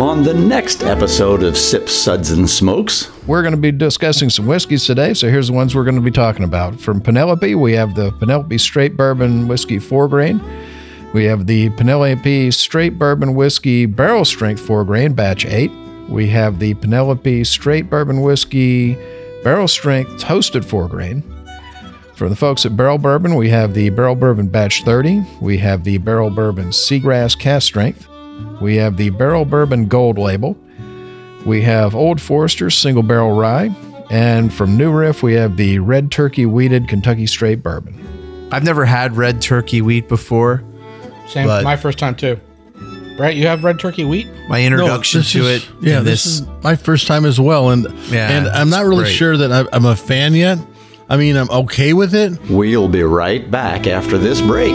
On the next episode of Sip Suds, and Smokes, We're going to be discussing some whiskeys today, so here's the ones we're going to be talking about. From Penelope, we have the Penelope Straight Bourbon Whiskey 4 grain. We have the Penelope Straight Bourbon Whiskey Barrel Strength 4 grain, batch 8. We have the Penelope Straight Bourbon Whiskey Barrel Strength Toasted 4 grain. For the folks at Barrell Bourbon, we have the Barrell Bourbon Batch 30. We have the Barrell Bourbon Seagrass Cask Strength. We have the Barrell Bourbon Gold Label. We have Old Forester Single Barrel Rye. And from New Riff, we have the Red Turkey Wheated Kentucky Straight Bourbon. I've never had red turkey wheat before. Same, But- my first time too. Brent, you have red turkey wheat? My introduction this to is- it. Yeah, in this, is my first time as well, and Yeah, and I'm not really great. sure that I'm a fan yet. I mean, I'm okay with it. we'll be right back after this break.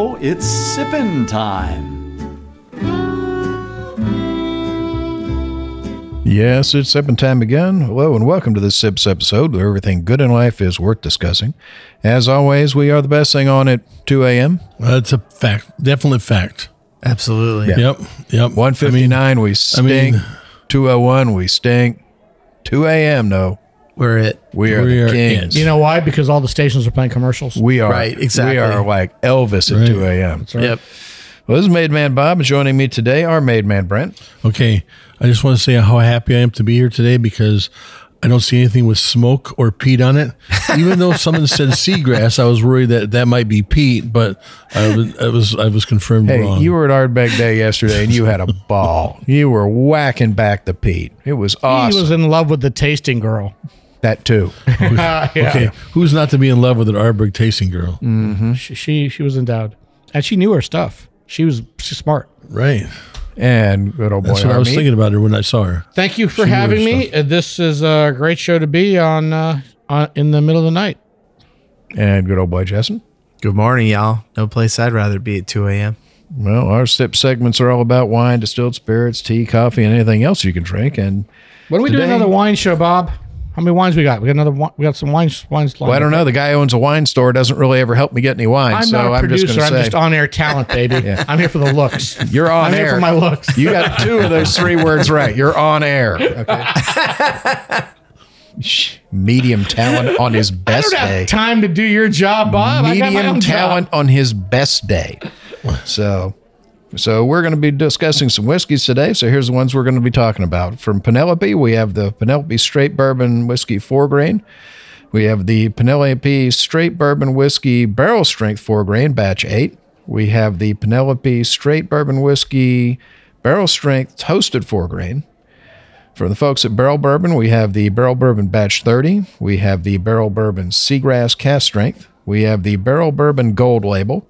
Now it's sippin' time. Yes, it's sipping time again. Hello and welcome to this Sips episode where everything good in life is worth discussing. As always, we are the best thing on at 2 a.m. That's a fact, definite fact. Absolutely. Yep, yep. 159, we stink. mean- 201, we stink. 2 a.m., no. We're it. We are We the are kings. You know why? Because all the stations are playing commercials. We are Right, exactly. We are like Elvis at Right. 2 a.m. Yep. Well, this is Made Man Bob, joining me today, our Made Man Brent. Okay, I just want to say how happy I am to be here today because I don't see anything with smoke or peat on it. Even though someone said seagrass, I was worried that that might be peat, but I was I was, I was confirmed Hey, wrong. you were at Ardbeg Day yesterday, and you had a ball. You were whacking back the peat. It was awesome. He was in love with the tasting girl. That too. yeah. okay, who's not to be in love with an Ardbeg tasting girl? She, she she was endowed, and she knew her stuff. She was she's smart. Right. And good old boy That's what I was Harmeet. thinking about her when I saw her. Thank you for She having me. Uh, This is a great show to be on, uh, on in the middle of the night. and good old boy Justin. Good morning, y'all. No place I'd rather be at 2 a.m. Well, our sip segments are all about wine, distilled spirits, tea, coffee, and anything else you can drink. And When we do Today- another wine show, Bob? How many wines we got? We got another. We got some wines. Wines. well, I don't know. The guy who owns a wine store doesn't really ever help me get any wine. I'm so not a I'm just producer. going I'm just on air talent, baby. I'm here for the looks. you're on I'm air here for my looks. You got two of those three words right. You're on air. Okay. Shh. Medium talent on his best day. time to do your job, Bob. I got my medium talent job. on his best day. So, so we're going to be discussing some whiskeys today. So here's the ones we're going to be talking about. From Penelope, we have the Penelope Straight Bourbon Whiskey Four Grain. We have the Penelope Straight Bourbon Whiskey Barrel Strength Four Grain Batch Eight. We have the Penelope Straight Bourbon Whiskey Barrel Strength Toasted Four Grain. For the folks at Barrell Bourbon, we have the Barrell Bourbon Batch 30. We have the Barrell Bourbon Seagrass Cask Strength. We have the Barrell Bourbon Gold Label.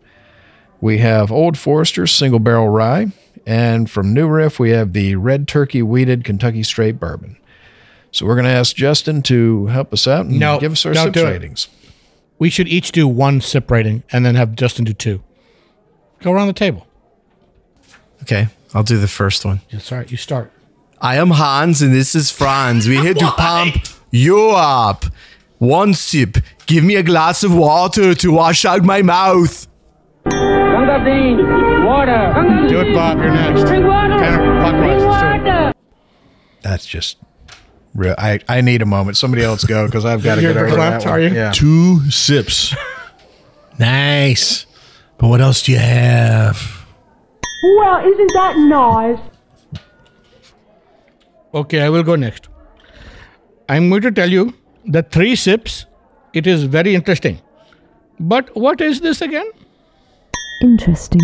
We have Old Forester Single Barrel Rye. And from New Riff, we have the Red Turkey Wheated Kentucky Straight Bourbon. So we're going to ask Justin to help us out and No, give us our sip ratings. We should each do one sip rating and then have Justin do two. Go around the table. Okay. I'll do the first one. That's all right. You start. I am Hans and this is Franz. We're here to pump you up. One sip. Give me a glass of water to wash out my mouth. Ganga Singh, water. Ganga Do it, Bob. You're next. Drink water. Counterclockwise. Let's. That's just real. I, I need a moment. Somebody else go because I've got to You're get over verklempt, that one. are you? Yeah. Two sips. nice. But what else do you have? Well, isn't that nice? Okay, I will go next. I'm going to tell you the three sips, it is very interesting. But what is this again? Interesting.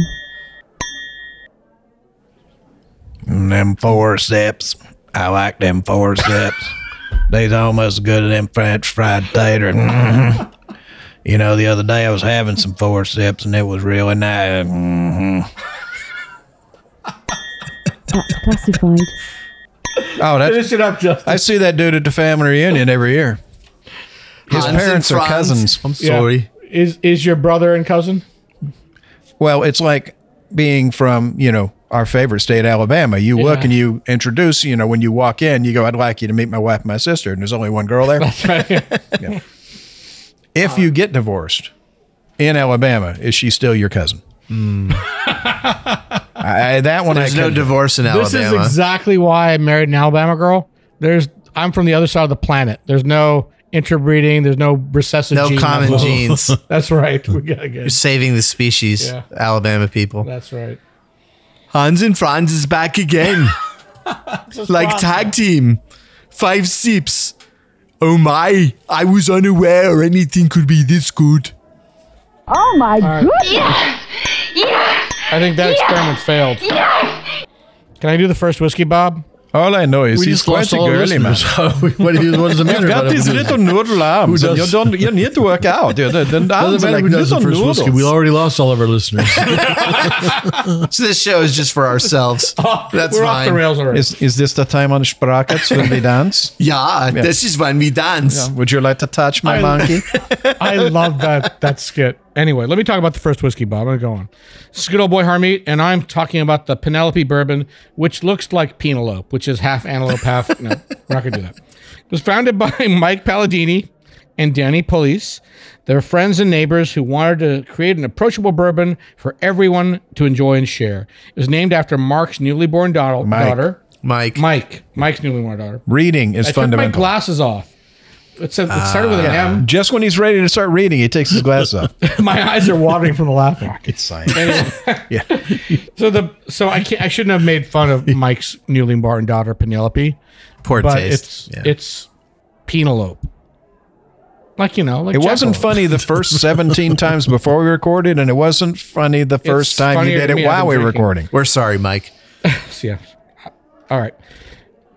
Them four sips. I like them four sips. They's almost as good as them French fried tater. Mhm. You know, the other day I was having some four sips and it was really nice. Mhm. That's classified. Oh, that's, finish it up, Justin. I see that dude at the family reunion every year. His Hans parents are cousins. I'm sorry. Is is your brother and cousin? Well, it's like being from, you know, our favorite state, Alabama. You look and you introduce, you know, when you walk in, you go, I'd like you to meet my wife and my sister. And there's only one girl there. Yeah. If you get divorced in Alabama, is she still your cousin? Hmm. I, that one There's I no divorce in Alabama. This is exactly why I married an Alabama girl. There's I'm from the other side of the planet. There's no interbreeding. There's no recessive. Genes. No gene common level. genes. That's right. We got You're saving the species, Yeah. Alabama people. That's right. Hans and Franz is back again. like tag team. Five sips. Oh my, I was unaware anything could be this good. Oh my goodness. I think that experiment failed. Can I do the first whiskey, Bob? All I know is We he's just quite a all girly man. listeners. what, is- what does it matter? Got about these little noodle arms. Who and You, don't, you need to work out. The, the, the arms Doesn't are matter like who does the little first whiskey. noodles. We already lost all of our listeners. So this show is just for ourselves. Oh, That's We're fine. off the rails already. Is, is this the time on Sprockets when we dance? Yeah, this is when we dance. Would you like to touch my I- monkey? I love that that skit. Anyway, let me talk about the first whiskey, Bob. I'm gonna go on. This is good old boy Harmeet, and I'm talking about the Penelope bourbon, which looks like Penelope, which is half antelope, half. No, we're not gonna do that. It was founded by Mike Paladini and Danny Polise. They're friends and neighbors who wanted to create an approachable bourbon for everyone to enjoy and share. It was named after Mark's newly born daughter. Mike. daughter Mike. Mike. Mike's newly born daughter. Reading is I took my fundamental. glasses off. It said it started with an M. Just when he's ready to start reading, he takes his glass off. My eyes are watering from the laughing. It's science. yeah. So the so I can't I shouldn't have made fun of Mike's newly born daughter Penelope, Poor but taste. it's Yeah. it's Penelope. Like you know, like It wasn't Jackalope. funny the first 17 times before we recorded, and it wasn't funny the first It's time you funnier did to it me, I've while been we were drinking. recording. We're sorry, Mike. Yeah. All right.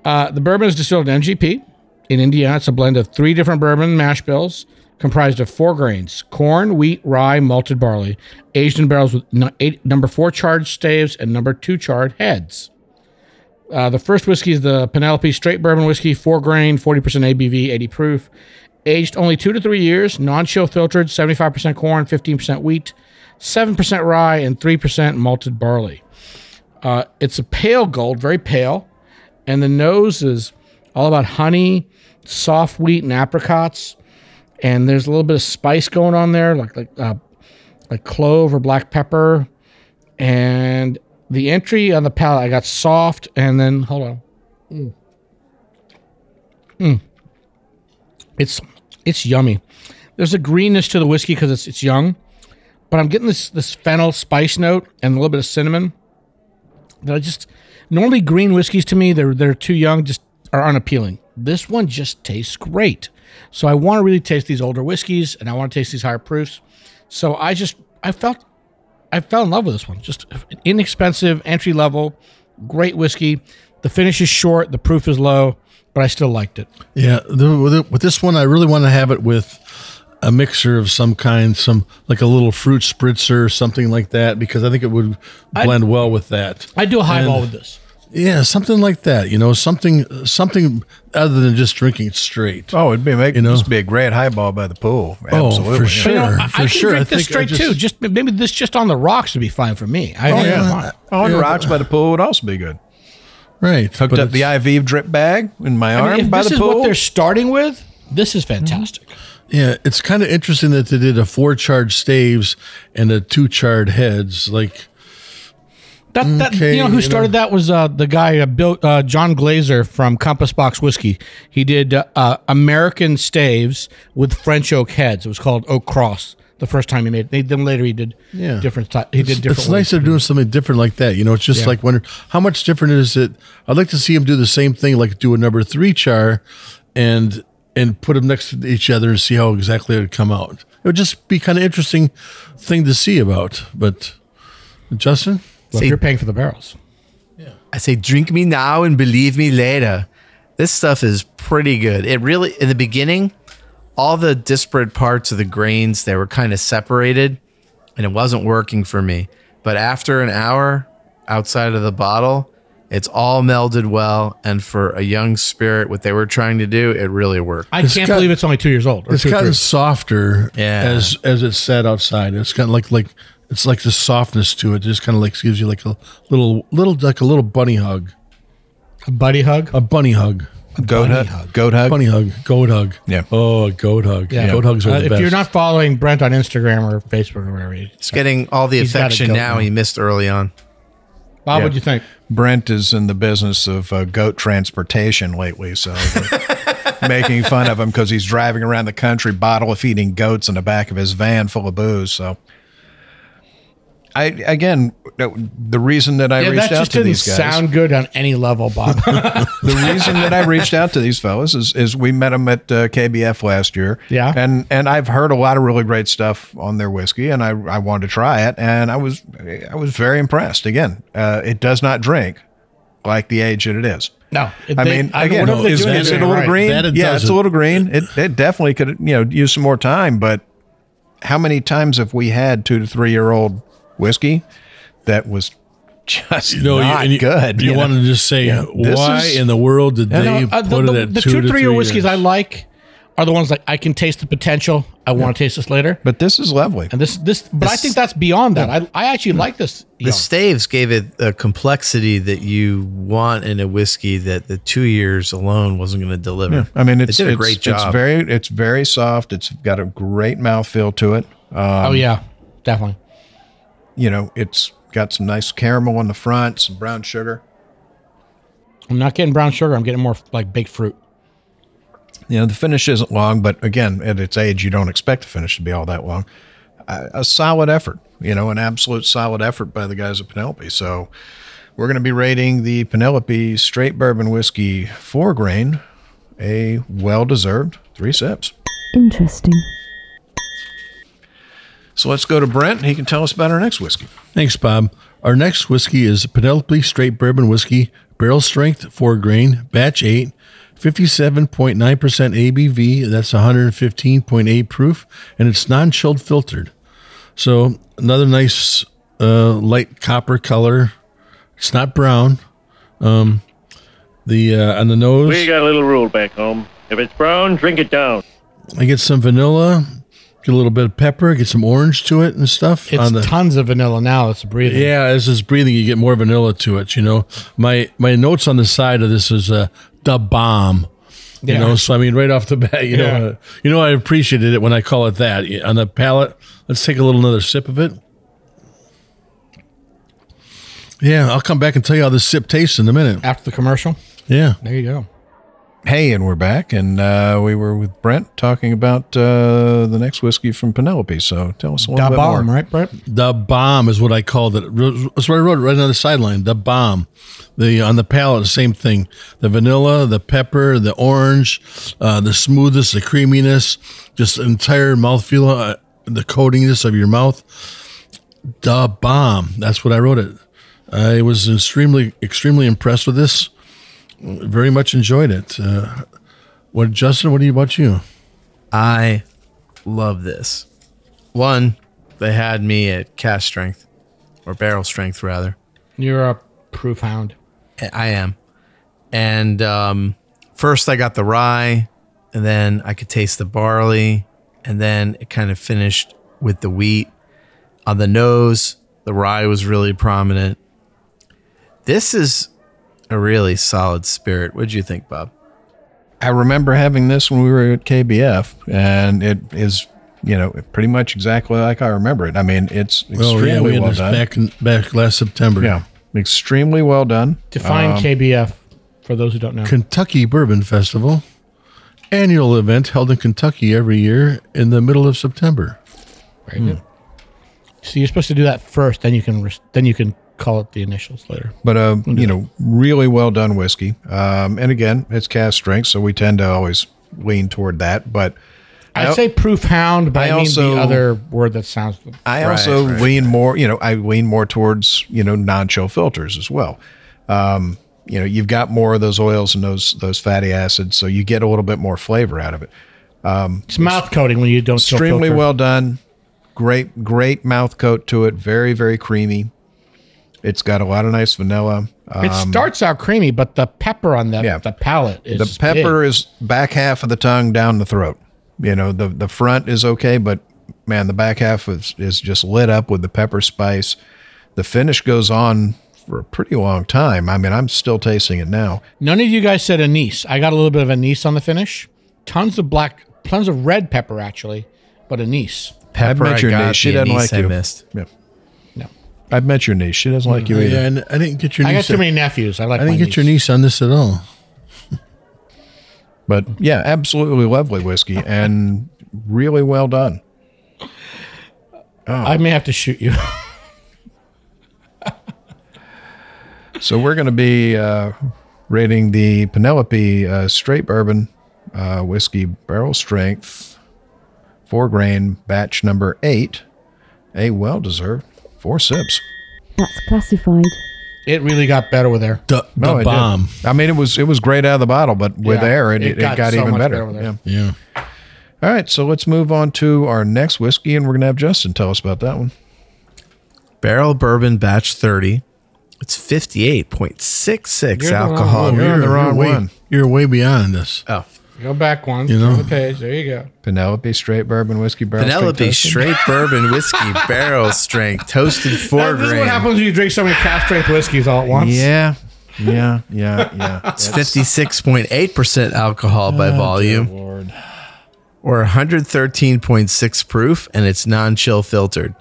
Uh, the bourbon is distilled in MGP. In Indiana, it's a blend of three different bourbon mash bills comprised of four grains corn, wheat, rye, malted barley, aged in barrels with nu- eight, number four charred staves and number two charred heads. Uh, the first whiskey is the Penelope Straight Bourbon Whiskey, four grain, 40% ABV, 80 proof. Aged only two to three years, non chill filtered, 75% corn, 15% wheat, 7% rye, and 3% malted barley. Uh, it's a pale gold, very pale, and the nose is all about honey, soft wheat, and apricots. And there's a little bit of spice going on there, like like uh, like clove or black pepper. And the entry on the palate, I got soft, and then hold on. Mm. Mm. It's it's yummy. There's a greenness to the whiskey because it's it's young, but I'm getting this this fennel spice note and a little bit of cinnamon that I just normally green whiskeys to me they're they're too young just are unappealing. This one just tastes great. So I want to really taste these older whiskeys and I want to taste these higher proofs. So I just I felt I fell in love with this one. Just inexpensive, entry level, great whiskey. The finish is short, the proof is low, but I still liked it. Yeah, the, with, it- with this one, I really want to have it with a mixer of some kind, some like a little fruit spritzer or something like that, because I think it would blend well with that. I do a highball with this. Yeah, something like that. You know, something something other than just drinking it straight. Oh, it'd be make, You know? this be a great highball by the pool. Oh, Absolutely. for yeah. sure. You know, I, for I can sure. drink I this think I straight just- too. Just maybe this just on the rocks would be fine for me. I, Oh, I- yeah. Oh, and Yeah. rocks by the pool would also be good. Right. Hooked but up the IV drip bag in my I arm mean, if by this the is pool. what they're starting with, this is mm-hmm. fantastic. Yeah, it's kind of interesting that they did a four charred staves and a two charred heads. Like, That, that Okay, you know who you started that was uh, the guy uh, Bill uh, John Glaser from Compass Box Whiskey. He did uh, American staves with French oak heads. It was called Oak Cross. The first time he made it, then later he did Yeah. different. Ty- he did different. it's nice they're doing something different like that. You know, it's just Yeah. like wonder how much different is it? I'd like to see him do the same thing, like do a number three char, and and put them next to each other and see how exactly it would come out. It would just be kind of interesting thing to see about. But Justin, Well, See- you're paying for the barrels. I say, drink me now and believe me later. This stuff is pretty good. It really, in the beginning, all the disparate parts of the grains, they were kind of separated and it wasn't working for me. But after an hour outside of the bottle, it's all melded well. And for a young spirit, what they were trying to do, it really worked. I It's can't got- believe it's only two years old. or it's two or gotten softer Yeah. as as it's sat outside. It's kind of like like it's like the softness to it. It just kind of like gives you like a little little like a little bunny hug, a buddy hug. a bunny hug, A Goat hug. Goat hug. bunny hug, goat hug. Yeah. Oh, a goat hug. Yeah. goat hugs are Uh, the if best. you're not following Brent on Instagram or Facebook or whatever, you- It's getting all the affection now now. he missed early on. Bob, Yeah. what'd you think? Brent is in the business of uh, goat transportation lately, so making fun of him because he's driving around the country bottle feeding goats in the back of his van full of booze. So, I again, the reason that I Yeah, reached that out just to didn't these guys, sound good on any level, Bob. the reason that I reached out to these fellas is, is we met them at uh, KBF last year. Yeah. And and I've heard a lot of really great stuff on their whiskey, and I, I wanted to try it, and I was I was very impressed. Again, uh, it does not drink like the age that it is. no, I they- mean, I- again, whatever is, is it a little right. green? It yeah, it's a little green. It, it definitely could you know use some more time. But how many times have we had two to three year old whiskey that was just you know, not you, and you, good? You, know? want to just say Yeah, why is- in the world did No, they no, uh, put the, it at the two, two, to three year years? whiskeys I like are the ones like I can taste the potential. I want to taste this later. But this is lovely. And this, this, but I think that's beyond that. I, I actually like this. The young. staves gave it a complexity that you want in a whiskey that the two years alone wasn't going to deliver. I mean, it's they did a great It's job. It's very it's very soft. It's got a great mouthfeel to it. Um, oh yeah, definitely. You know, it's got some nice caramel on the front, some brown sugar. I'm not getting brown sugar. I'm getting more like baked fruit. You know, the finish isn't long, but again, at its age, you don't expect the finish to be all that long. A, a solid effort, you know, an absolute solid effort by the guys at Penelope. So we're going to be rating the Penelope Straight Bourbon Whiskey four grain, a well deserved three sips. Interesting. So let's go to Brent. He can tell us about our next whiskey. Thanks, Bob. Our next whiskey is Penelope Straight Bourbon Whiskey, barrel strength, four grain, batch eight, 57.9% ABV. That's 115.8 proof, and it's non chilled filtered. So, another nice uh, light copper color. It's not brown. Um, the uh, on the nose, We got a little rule back home. If it's brown, drink it down. I get some vanilla, get a little bit of pepper, get some orange to it and stuff. It's on the, tons of vanilla now. It's breathing. Yeah, as it's breathing, you get more vanilla to it. You know, my my notes on the side of this is uh, the bomb. You Yeah. know, so I mean, right off the bat, you Yeah. know, uh, you know, I appreciated it when I call it that on the palate. Let's take a little another sip of it. Yeah, I'll come back and tell you how this sip tastes in a minute. After the commercial, Yeah, there you go. Hey, and we're back, and uh, we were with Brent talking about uh, the next whiskey from Penelope. So tell us a little Da bit bomb, more. right, Brent? the bomb is what I called it. That's what I wrote right on the sideline. The bomb. The on the palate, the same thing. The vanilla, the pepper, the orange, uh, the smoothness, the creaminess, just entire mouthfeel, uh, the coatingness of your mouth. The bomb. That's what I wrote it. I was extremely, extremely impressed with this. Very much enjoyed it. Uh, what, Justin? What do you about you? I love this. One, they had me at cask strength or barrel strength rather. You're a proof hound. I am. And um, first I got the rye, and then I could taste the barley, and then it kind of finished with the wheat. On the nose, the rye was really prominent. This is a really solid spirit. What'd you think, Bob? I remember having this when we were at KBF, and it is, you know, pretty much exactly like I remember it. I mean, it's Oh yeah, extremely we had well this done. back in, back last September. yeah, extremely well done. Define um, KBF for those who don't know. Kentucky Bourbon Festival, annual event held in Kentucky every year in the middle of September. Very good. So you're supposed to do that first, then you can res- then you can call it the initials later. but uh, you know, really well done whiskey. Um, and again, it's cask strength, so we tend to always lean toward that, but I'd I- say proof hound, but I I, mean also- the other word that sounds. I Right, also right. lean more, you know, I lean more towards, you know, non-chill filters as well. Um, you know, you've got more of those oils and those those fatty acids, so you get a little bit more flavor out of it. It's mouth coating when you don't chill Extremely filter. well done. Great, great mouth coat to it. Very, very creamy. It's got a lot of nice vanilla. Uh, It starts out creamy, but the pepper on the Yeah. the palate is the pepper big. is back half of the tongue down the throat. You know, the the front is okay, but man, the back half is is just lit up with the pepper spice. The finish goes on for a pretty long time. I mean, I'm still tasting it now. None of you guys said anise. I got a little bit of anise on the finish. Tons of black, tons of red pepper actually, but anise. Pepper, met I your got. She doesn't anise like I you. missed. Yeah. No, I've met your niece. She doesn't like you either. Yeah, and I didn't get your I niece. got too many nephews. I like. I didn't my get your niece. niece on this at all. But yeah, absolutely lovely whiskey and really well done. I may have to shoot you. So we're going to be uh, rating the Penelope uh, straight bourbon uh, whiskey barrel strength, four grain batch number eight, a well deserved four sips. That's classified. it really got better with air. The, the No, it did. bomb. I mean, it was it was great out of the bottle, but with Yeah, air, it, it it, it got got, so even better. better with air. Yeah. Yeah. All right, so let's move on to our next whiskey, and we're going to have Justin tell us about that one. Barrell Bourbon Batch 30. It's 58.66 You're wrong alcohol. one. You're on the wrong way, one. You're way beyond this. Oh. Go back one. You You know? know the page. There you go. Penelope straight bourbon whiskey barrel. Penelope strength. Straight Bourbon Whiskey Barrel Strength Toasted 4 This is what happens when you drink so many cask strength whiskeys all at once. Yeah, yeah, yeah, yeah. It's 56.8% alcohol by oh, volume Lord. or 113.6 proof, and it's non chill filtered.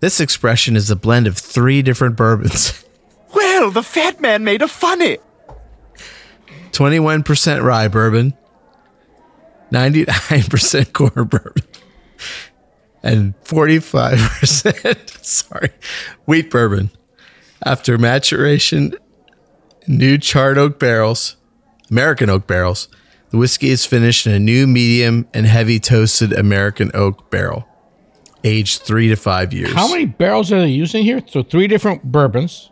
This expression is a blend of three different bourbons Well, the fat man made a funny. 21% rye bourbon, 99% corn bourbon, and 45% sorry, wheat bourbon. After maturation, new charred oak barrels, American oak barrels, the whiskey is finished in a new medium and heavy toasted American oak barrel, aged three to five years. How many barrels are they using here? So three different bourbons.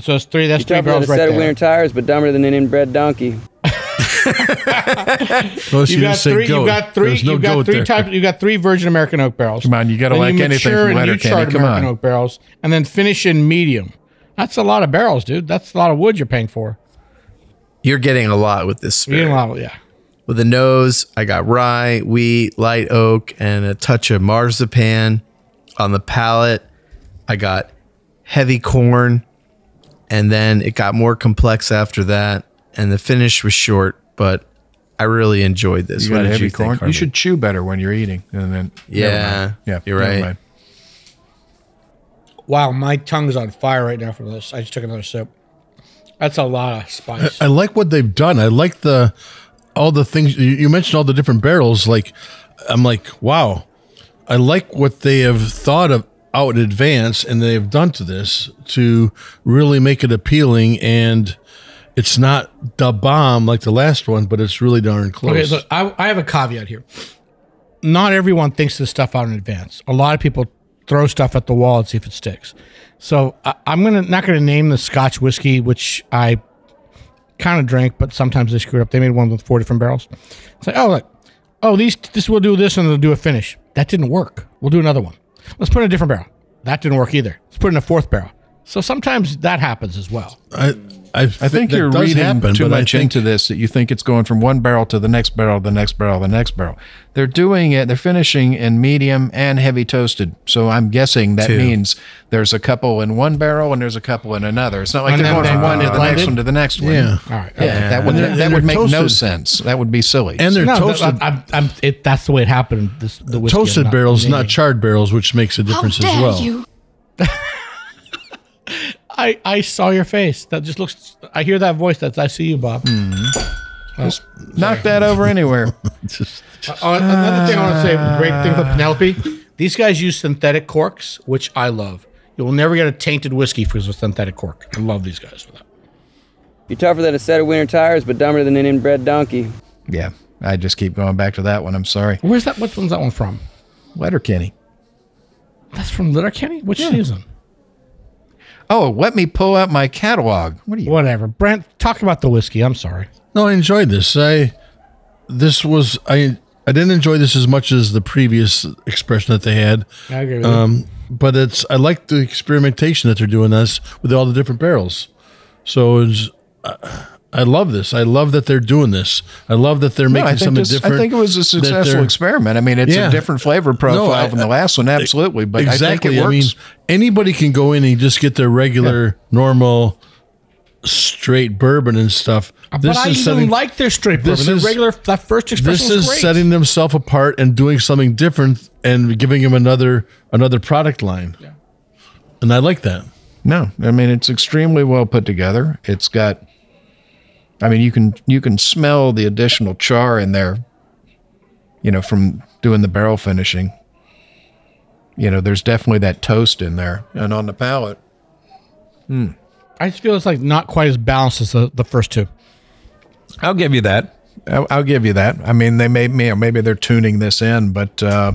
So it's three. That's three Tougher than a barrels right set of there. winter tires, but dumber than an inbred donkey. Well, she You got didn't three. You goat. got three. There's no You got three types. You got three Virgin American oak barrels. Come on, you gotta like anything mature from and you Letterkenny. charred Come American on. oak barrels, and then finish in medium. That's a lot of barrels, dude. That's a lot of wood you're paying for. You're getting a lot with this You're getting a lot, yeah. With the nose, I got rye, wheat, light oak, and a touch of marzipan. On the palate, I got heavy corn, and then it got more complex after that. And the finish was short, but I really enjoyed this. You what got did heavy you think? corn. you should chew better when you're eating, and then Yeah, yeah, you're right. Wow, my tongue's on fire right now from this. I just took another sip. That's a lot of spice. I like what they've done. I like the all the things you, you mentioned. All the different barrels. Like I'm like, wow. I like what they have thought of out in advance, and they have done to this to really make it appealing. And it's not the bomb like the last one, but it's really darn close. Okay, look, I, I have a caveat here. Not everyone thinks this stuff out in advance. A lot of people throw stuff at the wall and see if it sticks. So I, I'm gonna not gonna name the Scotch whiskey, which I kind of drank, but sometimes they screwed up. They made one with four different barrels. It's like, oh look, oh these this will do this and they'll do a finish. That didn't work. We'll do another one. Let's put in a different barrel. That didn't work either. Let's put in a fourth barrel. So sometimes that happens as well. I, I, I think you're reading happen, too much think- into this that you think it's going from one barrel to the next barrel, the next barrel, the next barrel. They're doing it. They're finishing in medium and heavy toasted. So I'm guessing that Two. means there's a couple in one barrel and there's a couple in another. It's not like And they're going from uh, they- one to the next one to the next one. Yeah. All right. Yeah, that would And they're- that would they're make no sense. That would be silly. and they're No, toasted. I'm, I'm, it, that's the way it happened. This, the whiskey toasted not barrels, not charred barrels, which makes a difference as well. I, I saw your face. That just looks. I hear that voice. That's I see you, Bob. Mm-hmm. Uh, just knock that over anywhere. Just- uh, uh, another thing I want to say, great thing with Penelope. These guys use synthetic corks, which I love. You will never get a tainted whiskey because of synthetic cork. I love these guys for that. You're tougher than a set of winter tires, but dumber than an inbred donkey. yeah, I just keep going back to that one. I'm sorry. Where's that? What one's that one from? Letterkenny. That's from Letterkenny. Which season? Oh, let me pull out my catalog. What are you? Whatever. Brent, talk about the whiskey. I'm sorry. No, I enjoyed this. I this was I I didn't enjoy this as much as the previous expression that they had. I agree with you. Um, but it's I like the experimentation that they're doing this with all the different barrels. So it's, uh, I love this. I love that they're doing this. I love that they're No, making I think, something this, different. I think it was a successful experiment. I mean, it's Yeah. a different flavor profile No, I- from the last one, absolutely. But exactly. I think it works. mean, anybody can go in and just get their regular, normal, straight bourbon and stuff. This but I even like their straight bourbon. this Their is- regular, that first expression This is great. setting themselves apart and doing something different and giving them another another product line. Yeah. And I like that. No, I mean it's extremely well put together. It's got I mean you can you can smell the additional char in there, you know, from doing the barrel finishing. You know, there's definitely that toast in there. And on the palate. Hmm. I just feel it's like not quite as balanced as the, the first two. I'll give you that. I'll, I'll give you that. I mean, they may, you know, maybe they're tuning this in, but uh,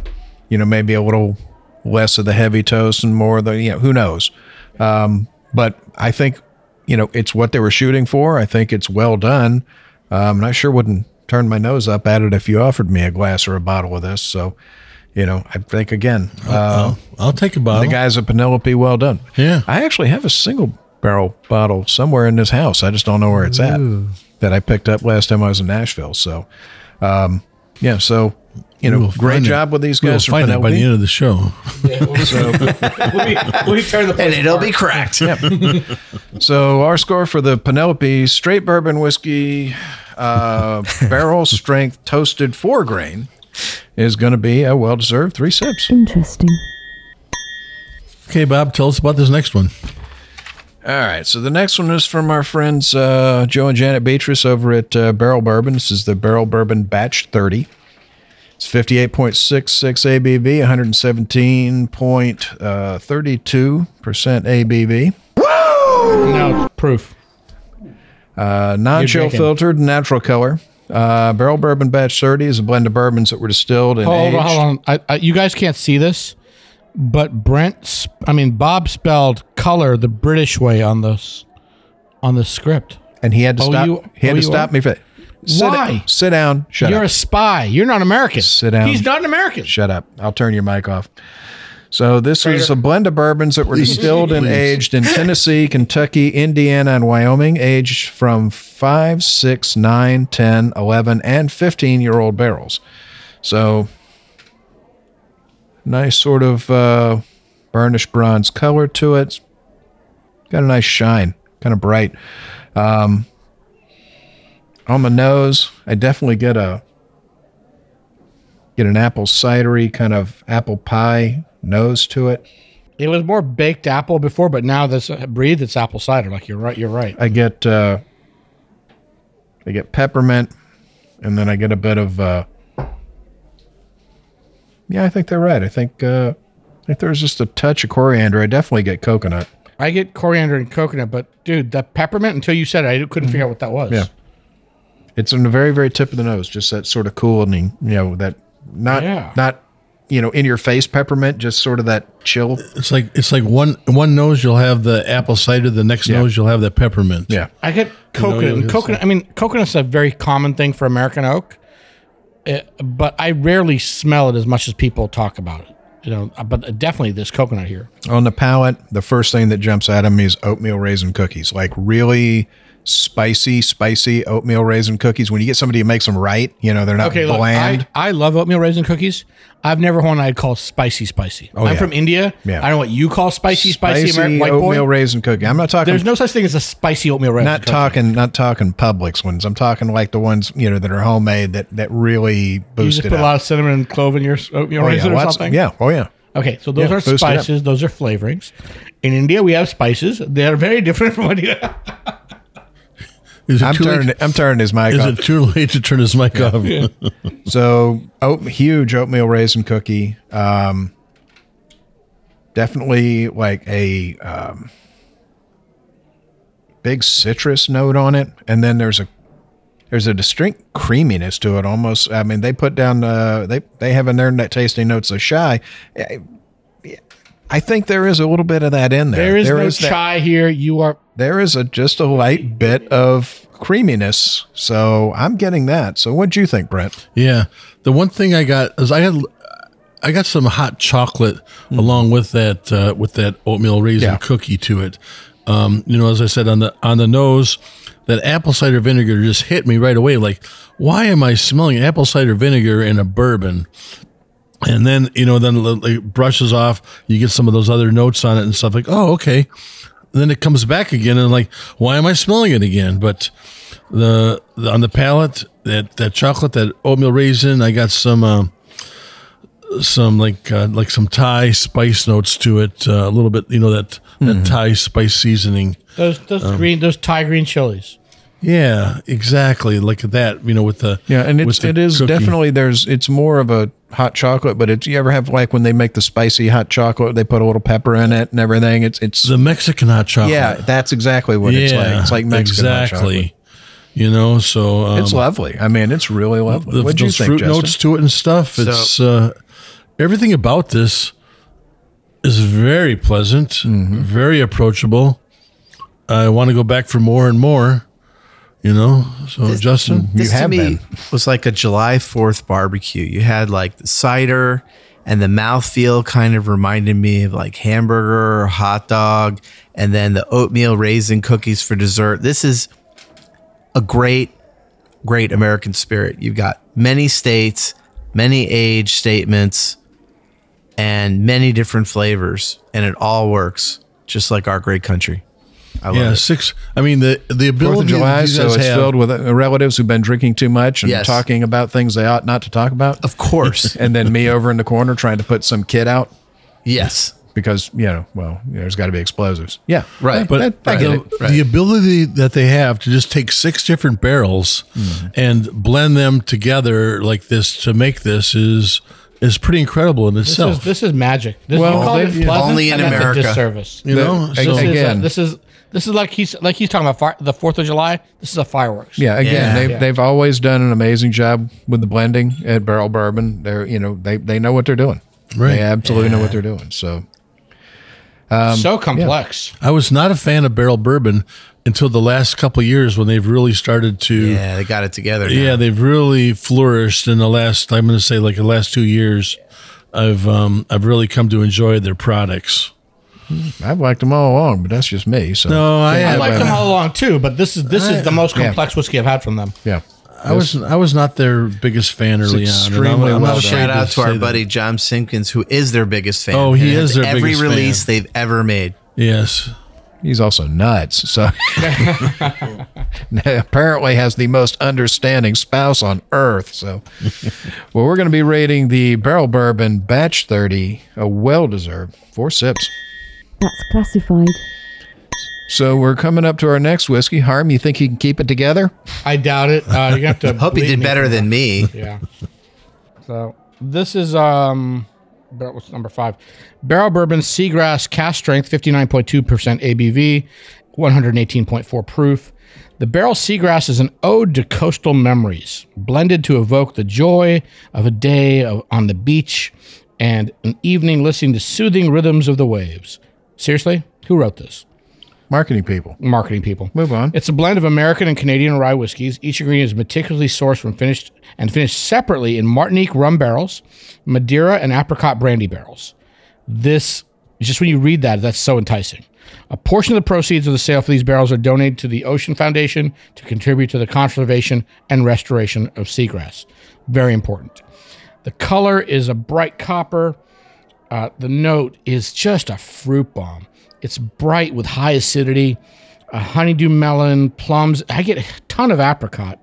you know, maybe a little less of the heavy toast and more of the, you know, who knows? Um, but I think, you know, it's what they were shooting for. I think it's well done. Um, and I sure wouldn't turn my nose up at it if you offered me a glass or a bottle of this. So, you know, I think again, uh, I'll, I'll take a bottle. the guys at Penelope, well done. Yeah. I actually have a single barrel bottle somewhere in this house. I just don't know where it's at that I picked up last time I was in Nashville. So, um, yeah. So, you know, We'll great find it. job with these guys. We'll guys from find it by the end of the show. we, we turn the And it'll be cracked. So our score for the Penelope straight bourbon whiskey uh, barrel strength toasted four grain is going to be a well deserved three sips. Interesting. Okay, Bob, tell us about this next one. All right. So the next one is from our friends uh, Joe and Janet Beatrice over at uh, Barrell Bourbon. This is the Barrell Bourbon Batch 30. It's 58.66 ABV, 117.32% ABV. No, it's proof. Uh, non chill filtered, natural color. Uh, Barrell Bourbon Batch 30 is a blend of bourbons that were distilled and Hold aged. on, hold on. I, I, you guys can't see this, but Brent, sp- I mean Bob spelled color the British way on this on the script. And he had to Oh, stop. you- he had oh, to stop are? me for sit Why? Down, sit down. Shut You're up. a spy. You're not American. Sit down. He's not an American. Shut up. I'll turn your mic off. So this is a blend of bourbons that were distilled and aged in Tennessee, Kentucky, Indiana, and Wyoming, aged from 5, 6, 9, 10, 11, and 15 year old barrels. So nice sort of uh, burnished bronze color to it. Got a nice shine, kind of bright. Um, on the nose, I definitely get a get an apple cidery kind of apple pie nose to it. It was more baked apple before, but now this uh, breathe it's apple cider. Like you're right. You're right. I get uh, I get peppermint, and then I get a bit of. Uh, yeah, I think they're right. I think uh, I think there's just a touch of coriander. I definitely get coconut. I get coriander and coconut, but dude, that peppermint. Until you said it, I couldn't figure out what that was. Yeah. It's on the very, very tip of the nose, just that sort of cooling, you know, that not Yeah. not you know in your face peppermint, just sort of that chill. It's like it's like one one nose you'll have the apple cider, the next Yeah. nose you'll have that peppermint. Yeah. I get coconut. you'll and get coconut. I mean, coconut's a very common thing for American oak, uh, but I rarely smell it as much as people talk about it. You know, uh, but definitely this coconut here. On the palate, the first thing that jumps out at me is oatmeal raisin cookies. Like really spicy, spicy oatmeal raisin cookies. When you get somebody who makes them right, you know, they're not Okay, look, bland. I, I love oatmeal raisin cookies. I've never one I'd call spicy, spicy. Oh, I'm Oh, yeah. from India. Yeah. I don't know what you call spicy, spicy, American white boy. oatmeal boy. raisin cookie. I'm not talking There's no such thing as a spicy oatmeal raisin. not cookie. talking not talking Publix ones. I'm talking like the ones, you know, that are homemade that that really You just put a lot of cinnamon and clove in your oatmeal Oh, raisin yeah. or something. yeah. Oh yeah. Okay, so those Yeah, are boost up. spices. Those are flavorings. In India, we have spices. They are very different from what you. Is it I'm too turning late? I'm turning his mic Is off. it too late to turn his mic off? So, oat, huge oatmeal raisin cookie. Um, definitely like a um, big citrus note on it, and then there's a there's a distinct creaminess to it. Almost, I mean, they put down uh, they they have in their net tasting notes a chai. I- I think there is a little bit of that in there. There is no that- chai here. You are there is a just a light bit of creaminess. So I'm getting that. So what do you think, Brent? Yeah. The one thing I got is I had I got some hot chocolate along with that uh, with that oatmeal raisin Yeah. cookie to it. Um, you know, as I said on the on the nose, that apple cider vinegar just hit me right away. Like, why am I smelling apple cider vinegar in a bourbon? And then you know, then it brushes off. You get some of those other notes on it and stuff. Like, oh, okay. then it comes back again, and like, why am I smelling it again? But the, the on the palate, that that chocolate, that oatmeal raisin, I got some. Uh, some like uh, like some Thai spice notes to it, uh, a little bit, you know that that Thai spice seasoning. those those Um, green those Thai green chilies. Yeah, exactly, like that. You know, with the Yeah, and with it's it is cookie. definitely there's it's more of a hot chocolate, but it's you ever have like when they make the spicy hot chocolate, they put a little pepper in it and everything. It's it's the Mexican hot chocolate. yeah, that's exactly what it's like. It's like Mexican hot chocolate. exactly. You know, so um, It's lovely. I mean, it's really lovely. the, What'd you those think, fruit Justin? notes to it and stuff. It's uh, everything about this is very pleasant, Mm-hmm. very approachable. I want to go back for more and more. You know, so Justin, This have to me been. was like a July 4th barbecue. You had like the cider and the mouthfeel kind of reminded me of like hamburger or hot dog and then the oatmeal raisin cookies for dessert. This is a great, great American spirit. You've got many states, many age statements, and many different flavors, and it all works just like our great country. I love yeah, it. six. I mean, the the Fourth ability of July, so guys it's have- filled with relatives who've been drinking too much and Yes. talking about things they ought not to talk about. Of course. and then me over in the corner trying to put some kid out yes. because you know, well, you know, there's got to be explosives. Yeah, Right. But I, I get the, it. the ability that they have to just take six different barrels Mm-hmm. and blend them together like this to make this is is pretty incredible in This itself. is this is magic. This, Well, you call they- it pleasant, Only in and that's a America. disservice. you know, the- so, This is, Again. uh, this is this is like he's like he's talking about fire, the Fourth of July. This is a fireworks. Yeah, again, Yeah. they've Yeah. they've always done an amazing job with the blending at Barrell Bourbon. They're you know they they know what they're doing. Right. They absolutely know what they're doing. So so complex. I was not a fan of barrel bourbon until the last couple of years when they've really started to. Yeah, they got it together. now. Yeah, they've really flourished in the last. I'm going to say like the last two years. I've um I've really come to enjoy their products. Mm, I've liked them all along, but that's just me. So No, I I have. like them uh, all along too, but this is this is the most Yeah. complex whiskey I've had from them. yeah. I was I was not their biggest fan early on. extremely I'm, I'm well not Shout out to say our that. buddy John Simpkins, who is their biggest fan. Oh, he is their every biggest release fan. they've ever made. Yes. He's also nuts. So apparently has the most understanding spouse on earth. So well, we're going to be rating the Barrell Bourbon Batch 30, a well-deserved four sips. That's classified. So we're coming up to our next whiskey. Harm, you think he can keep it together? I doubt it. Uh, you have to Hope he did better than that. me. Yeah. So this is um, what's number five? Barrell Bourbon Seagrass Cask Strength, fifty nine point two percent ABV, one hundred eighteen point four proof. The barrel seagrass is an ode to coastal memories, blended to evoke the joy of a day of, on the beach and an evening listening to soothing rhythms of the waves. Seriously, who wrote this? Marketing people. marketing people. Move on. It's a blend of American and Canadian rye whiskeys. Each ingredient is meticulously sourced from finished and finished separately in Martinique rum barrels, Madeira, and apricot brandy barrels. This just when you read that, that's so enticing. A portion of the proceeds of the sale for these barrels are donated to the Ocean Foundation to contribute to the conservation and restoration of seagrass. Very important. The color is a bright copper. Uh, the note is just a fruit bomb. It's bright with high acidity, a honeydew melon, plums. I get a ton of apricot,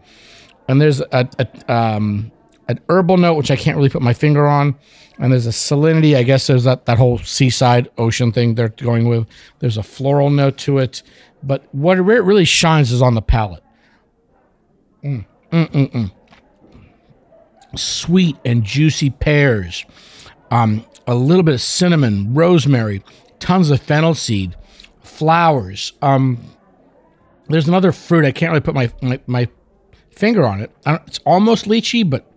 and there's a, a um, an herbal note which I can't really put my finger on, and there's a salinity. I guess there's that that whole seaside ocean thing they're going with. There's a floral note to it, but what it really shines is on the palate. Mm, mm, mm, mm. Sweet and juicy pears um, a little bit of cinnamon, rosemary, tons of fennel seed, flowers. Um, there's another fruit I can't really put my, my my finger on it. I don't, it's almost lychee, but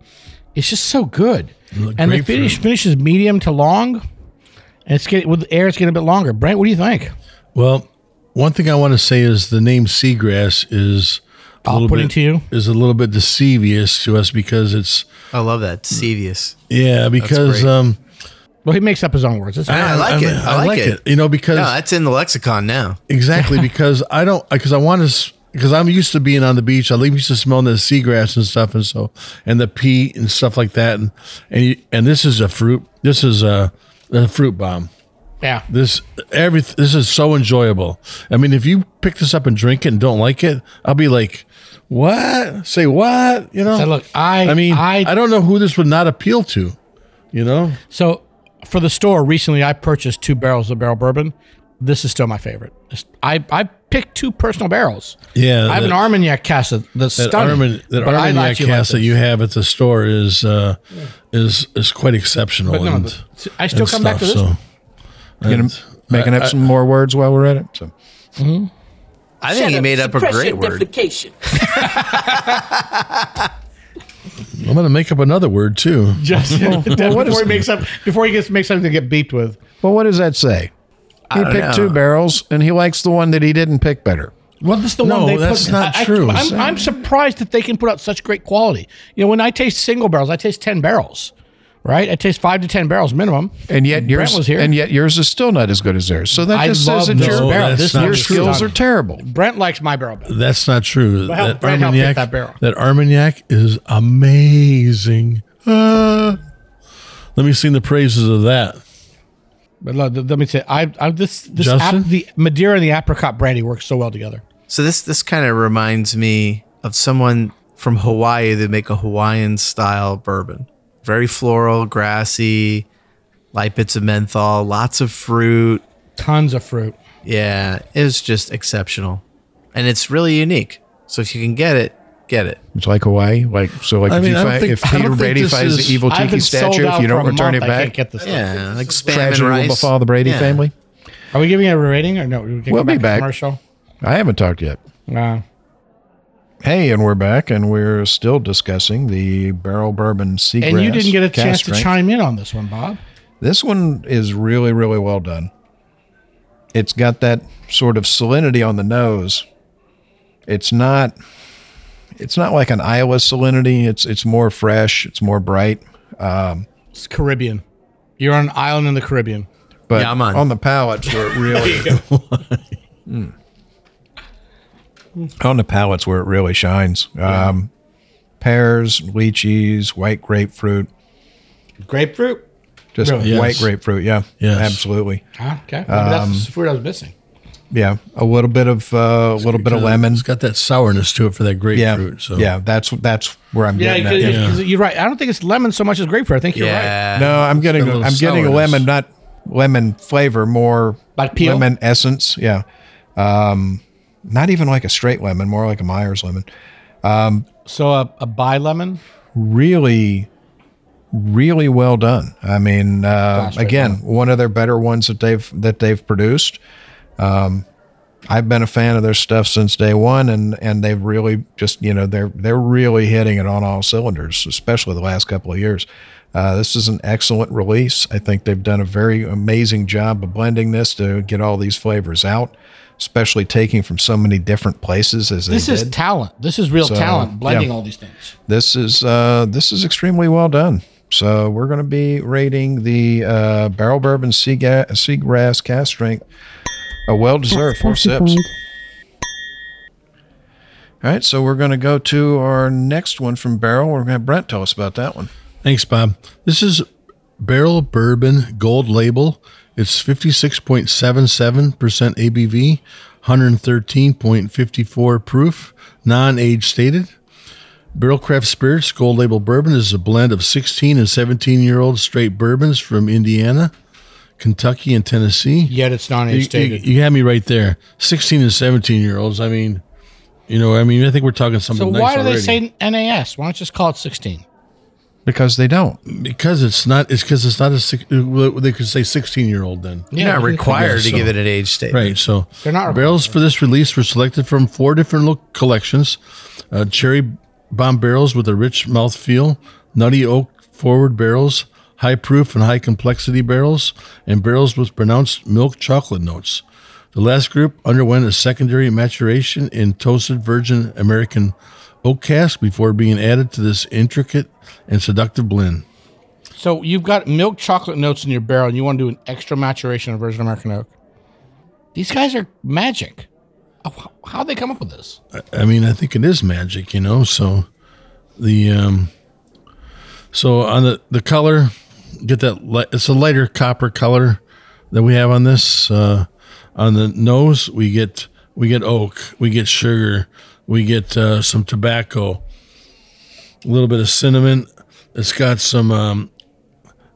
it's just so good. Look, and the finish finishes medium to long, and it's getting with the air. It's getting a bit longer. Brent, what do you think? Well, one thing I want to say is the name seagrass is a I'll put bit it to you. is a little bit deceivious to us because it's I love that. Devious. yeah because um Well, he makes up his own words. It's I, fine. like I it. mean, I, like, it. you know because No, that's in the lexicon now. exactly because I don't because I want to because I'm used to being on the beach. I used to smelling the seagrass and stuff, and so and the peat and stuff like that, and and you, and this is a fruit. This is a, a fruit bomb. yeah. This every this is so enjoyable. I mean, if you pick this up and drink it and don't like it, I'll be like, "What? Say what?" You know. So look, I- I mean, I- I, don't know who this would not appeal to. You know. So for the store recently, I purchased two barrels of Barrell Bourbon. This is still my favorite. I I picked two personal barrels. Yeah, I have an that- Armagnac cask that's That stunning. Armagnac, that Armagnac actually like that you have at the store is uh, is is quite exceptional. No, and, I still and come back to this one. You gonna making up some more words while we're at it. So I think he made up a great word. I'm going to make up another word too. Just what before is- he makes up before he gets makes something to get beeped with. well, what does that say? He don't picked know. two barrels, and he likes the one that he didn't pick better. Well, this is the No, one they that's put. not I- I- true. I'm, I'm surprised that they can put out such great quality. You know, when I taste single barrels, I taste ten barrels, right? It takes five to ten barrels minimum. And yet Brent yours was here. and yet yours is still not as good as theirs. So that I just says that your, No, barrel. This your skills are terrible. Brent likes my barrel better. That's not true. Well, help- that Brent Armagnac, that barrel. that Armagnac is amazing. Ah. let me sing the praises of that. But look, let me say, I, I this this Justin? ap, the Madeira and the apricot brandy work so well together. So this this kind of reminds me of someone from Hawaii that make a Hawaiian style bourbon. Very floral, grassy, light bits of menthol, lots of fruit. Tons of fruit. Yeah, it was just exceptional, and it's really unique. So if you can get it, get it. It's like Hawaii. Like so, like I if, mean, you find, think- if Peter Brady finds is- the evil I've tiki statue, if you don't return month. it I back, can't get this. stuff. Yeah, like spam tragedy and will befall the Brady Yeah. family. Are we giving it a rating or no? We we'll go be back. Commercial. I haven't talked yet. Uh, Hey, and we're back, and we're still discussing the Barrell Bourbon seagrass. and you didn't get a chance to strength. chime in on this one, Bob. This one is really, really well done. It's got that sort of salinity on the nose. It's not. It's not like an Iowa salinity. It's it's more fresh. It's more bright. Um, It's Caribbean. You're on an island in the Caribbean. But Yeah, I'm on. on the palate, where it really. Mm. On the palates where it really shines. Um, pears, lychees, white grapefruit. Grapefruit. Just Really? Yes. white grapefruit. Yeah. Yes. Absolutely. Ah, okay. Maybe Um, that's the fruit I was missing. Yeah. A little bit of uh, a little bit of lemon. It's got that sourness to it for that Yeah. grapefruit. So Yeah. That's that's where I'm Yeah, getting because- at. Yeah. you're right. I don't think it's lemon so much as grapefruit. I think you're right. No, I'm getting got a little I'm getting a sourness. lemon, not lemon flavor, more Like peel? lemon essence. Yeah. Um, not even like a straight lemon, more like a Myers lemon. So a, a bi lemon. Really, really well done. I mean, uh, Gosh, again, now. one of their better ones that they've that they've produced. Um, I've been a fan of their stuff since day one, and and they've really just you know they're they're really hitting it on all cylinders, especially the last couple of years. Uh, this is an excellent release. I think they've done a very amazing job of blending this to get all these flavors out, especially taking from so many different places as This is did. talent. This is real So, talent. Blending yeah. all these things. this is uh, this is extremely well done. So we're going to be rating the uh, Barrell Bourbon seaga- seagrass cask strength a well deserved four sips. All right, so we're going to go to our next one from Barrell. We're going to have Brent tell us about that one. Thanks, Bob. This is Barrell Bourbon Gold Label. It's 56.77% ABV, 113.54 proof, non age stated. Barrell Craft Spirits Gold Label Bourbon is a blend of 16 and 17 year old straight bourbons from Indiana, Kentucky, and Tennessee. Yet it's non You, age you, stated. you had me right there. 16 and 17 year olds. I mean, you know, I mean, I think we're talking something So nice why do they already. say NAS? Why don't you just call it 16? Because they don't. Because it's not. It's because it's not a. They could say sixteen year old then. You're not required to so. give it an age state. Right. So They're not barrels for this release were selected from four different look collections: uh, cherry bomb barrels with a rich mouthfeel, nutty oak forward barrels, high proof and high complexity barrels, and barrels with pronounced milk chocolate notes. The last group underwent a secondary maturation in toasted virgin American oak cask before being added to this intricate and seductive blend. So you've got milk chocolate notes in your barrel, and you want to do an extra maturation of Virgin American oak. These guys are magic. How how they come up with this? I mean, I think it is magic, you know. So the um, so on the the color, get that it's a lighter copper color that we have on this. Uh, on the nose, we get we get oak, we get sugar, we get uh, some tobacco, a little bit of cinnamon. It's got some. Um,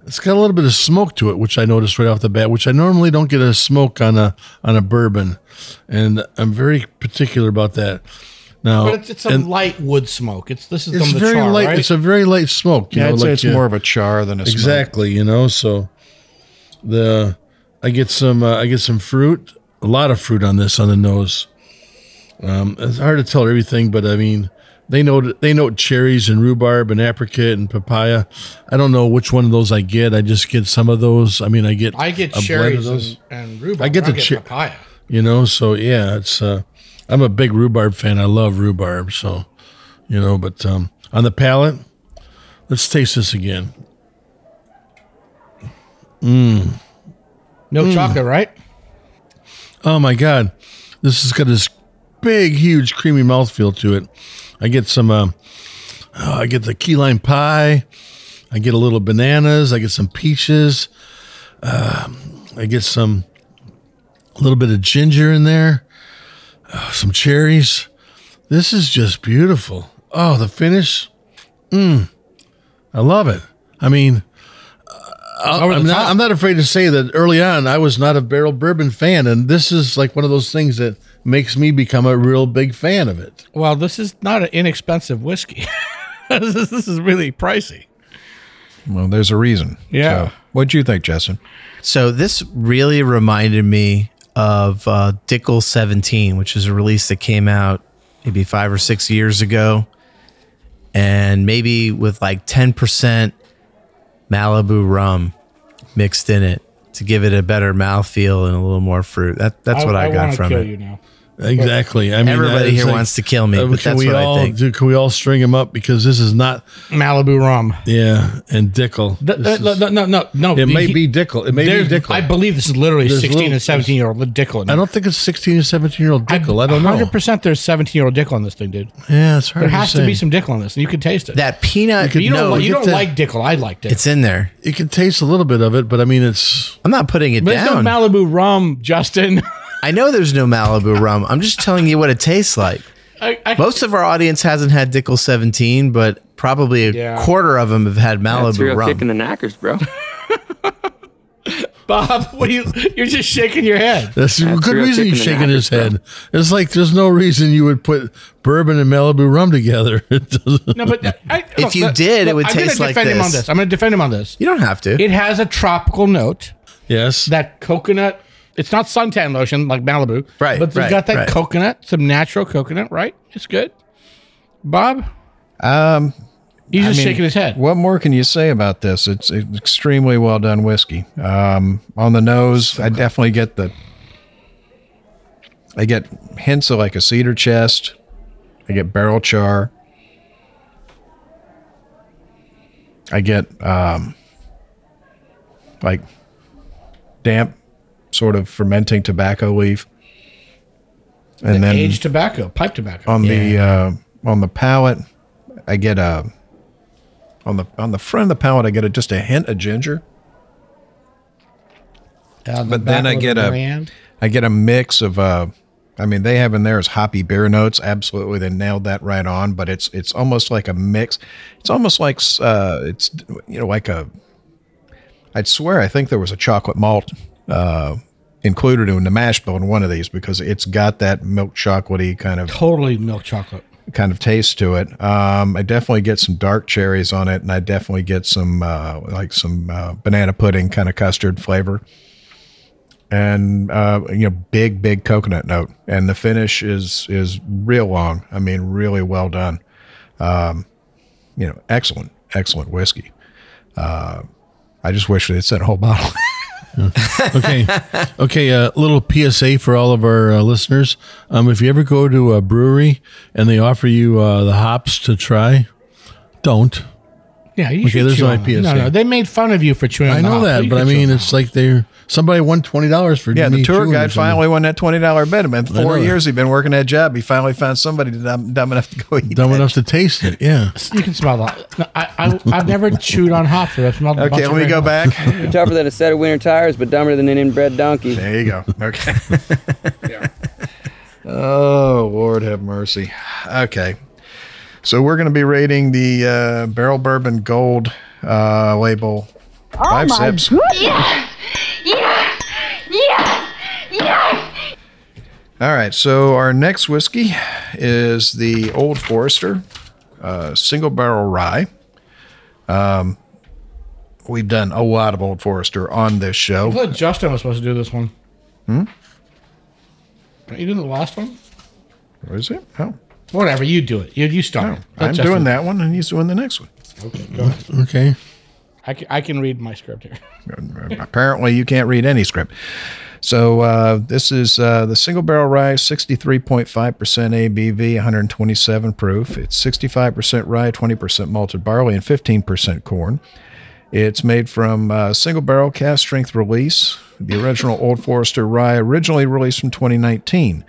it's got a little bit of smoke to it, which I noticed right off the bat, which I normally don't get a smoke on a on a bourbon, and I'm very particular about that. Now, But it's, it's a and light wood smoke. It's this is it's from the very char, light. right? It's a very light smoke. You Yeah, know, I'd say it's you- more of a char than a smoke. exactly. You know, so the I get some uh, I get some fruit, a lot of fruit on this on the nose. Um, it's hard to tell everything, but I mean, they know they note cherries and rhubarb and apricot and papaya. I don't know which one of those I get. I just get some of those. I mean, I get I get a blend of cherries those. and, and rhubarb. I get I the get cher- papaya. You know, so yeah, it's uh I'm a big rhubarb fan. I love rhubarb, so you know, but um on the palate, let's taste this again. Mmm. Milk chocolate, right? Oh my god. This has got this big, huge, creamy mouthfeel to it. I get some uh, oh, I get the key lime pie. I get a little bananas. I get some peaches. Uh, I get some a little bit of ginger in there. Uh, some cherries. This is just beautiful. Oh, the finish. Mmm. I love it. I mean, uh, I'm not. I'm not afraid to say that early on I was not a Barrell Bourbon fan, and this is like one of those things that makes me become a real big fan of it. Well, this is not an inexpensive whiskey. this, is, this is really pricey. Well, there's a reason. Yeah. So, what'd you think, Justin? So this really reminded me of uh, Dickel 17, which is a release that came out maybe five or six years ago, and maybe with like 10% Malibu rum mixed in it to give it a better mouthfeel and a little more fruit. That that's what I, got from it. You now. Exactly. I mean, Everybody that is here wants to kill me, uh, but can that's we what I all, think. do- can we all string him up because this is not? Malibu rum. Yeah, and Dickel. The- This the- is- no, no, no, no. It may be Dickel. It may be Dickel. I believe this is literally There's 16 little- and 17 year old Dickel. I don't think it's 16 or 17 year old Dickel. I, don't know. 100% there's 17 year old Dickel on this thing, dude. Yeah, it's hard There to has to be some Dickel on this, and you can taste it. That peanut, you don't, no, you you don't the- like Dickel. I liked it. it's in there. You can taste a little bit of it, but I mean, it's I'm not putting it but there's no Malibu rum, Justin. I know there's no Malibu rum. I'm just telling you what it tastes like. I, I, Most of our audience hasn't had Dickel 17, but probably a Yeah. quarter of them have had That's Malibu real rum. kick in the knackers, bro. Bob, what are you? You're just shaking your head. that's a That's good reason kick he's in the shaking his knackers, head. It's like there's no reason you would put bourbon and Malibu rum together. No, but uh, I, If you did, it would I'm taste gonna like defend him on this. this. I'm going to defend him on this. You don't have to. It has a tropical note. yes. That coconut. It's not suntan lotion like Malibu, Right, But it's right, got that right. coconut, some natural coconut, right? It's good. Bob, Um, he's I just mean, shaking his head. What more can you say about this? It's, it's extremely well done whiskey. Um, on the nose, I definitely get the. I get hints of like a cedar chest. I get barrel char. I get um, like damp, sort of fermenting tobacco leaf, and The then aged tobacco, pipe tobacco. on the uh, on the palate, I get a on the on the front of the palate, I get a, just a hint of ginger. Uh, the but then I get the a brand. I get a mix of uh, I mean they have in there is hoppy beer notes. Absolutely, they nailed that right on. But it's it's almost like a mix. It's almost like uh, it's you know like a. I'd swear I think there was a chocolate malt uh, included in the mash bill in one of these because it's got that milk chocolatey kind of totally milk chocolate. kind of taste to it. Um, I definitely get some dark cherries on it, and I definitely get some uh, like some uh, banana pudding kind of custard flavor, and uh, you know, big big coconut note. And the finish is is real long. I mean, really well done. Um, you know, excellent, excellent whiskey. Uh, I just wish they'd sent a whole bottle. okay. Okay. A little PSA for all of our uh, listeners. Um, if you ever go to a brewery and they offer you uh, the hops to try, don't. Yeah, you Okay, should there's chew my on them. No, no, they made fun of you for chewing. I know hop. that, You but I mean, on it's like they're somebody won twenty dollars for yeah, me the tour guide finally won that twenty dollar bet. It been four years he'd been working that job. He finally found somebody dumb, dumb enough to go eat. dumb that. enough to taste it. Yeah. You can smell that. No, I, I, I've never chewed on hops, but I've smelled. a Okay, bunch let of me go great back. You're tougher than a set of winter tires, but dumber than an inbred donkey. There you go. Okay. Oh, Lord have mercy. Okay. So we're going to be rating the uh, Barrell Bourbon Gold uh, label. Oh Five my sips. goodness. Yes! Yes! Yes! Yes! All right. So our next whiskey is the Old Forester uh, Single Barrel Rye. Um, we've done a lot of Old Forester on this I show. thought Justin was supposed to do this one. Hmm? You did the last one. What is it? Oh, Whatever, you do it. You you start. Let I'm Justin- doing that one, and he's doing the next one. Okay, go ahead. Okay. I can, I can read my script here. Apparently, you can't read any script. So uh, this is uh, the single barrel rye, 63.5% ABV, 127 proof. It's 65% rye, 20% malted barley, and 15% corn. It's made from uh, single barrel cask strength release. The original Old Forester rye, originally released from 2019.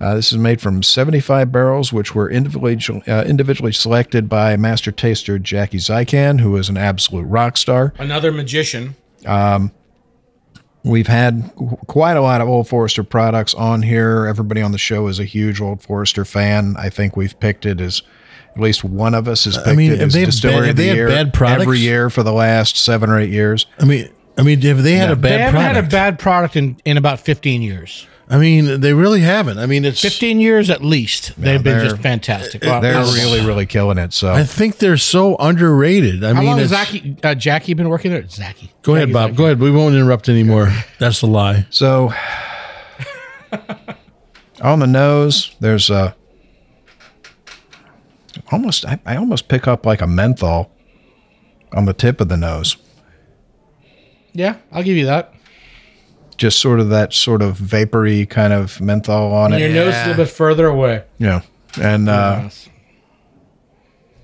Uh, this is made from 75 barrels, which were individually, uh, individually selected by master taster Jackie Zykan, who is an absolute rock star. Another magician. Um, we've had qu- quite a lot of Old Forester products on here. Everybody on the show is a huge Old Forester fan. I think we've picked it as at least one of us has picked mean, it as they distillery bad- of the year bad products? every year for the last seven or eight years. I mean, I mean, have they had a they bad haven't product? had a bad product in, in about 15 years. I mean, they really haven't. I mean, it's 15 years at least. They've been just fantastic. They're really, really killing it. So I think they're so underrated. I How mean, long has it's- Zachy, uh, Jackie been working there? Zachy. go ahead, Bob. Go ahead. We won't interrupt anymore. That's a lie. So on the nose, there's a almost I, I almost pick up like a menthol on the tip of the nose. Yeah, I'll give you that. Just sort of that sort of vapory kind of menthol on And it. your nose is a little bit further away. Yeah. And uh, Yes.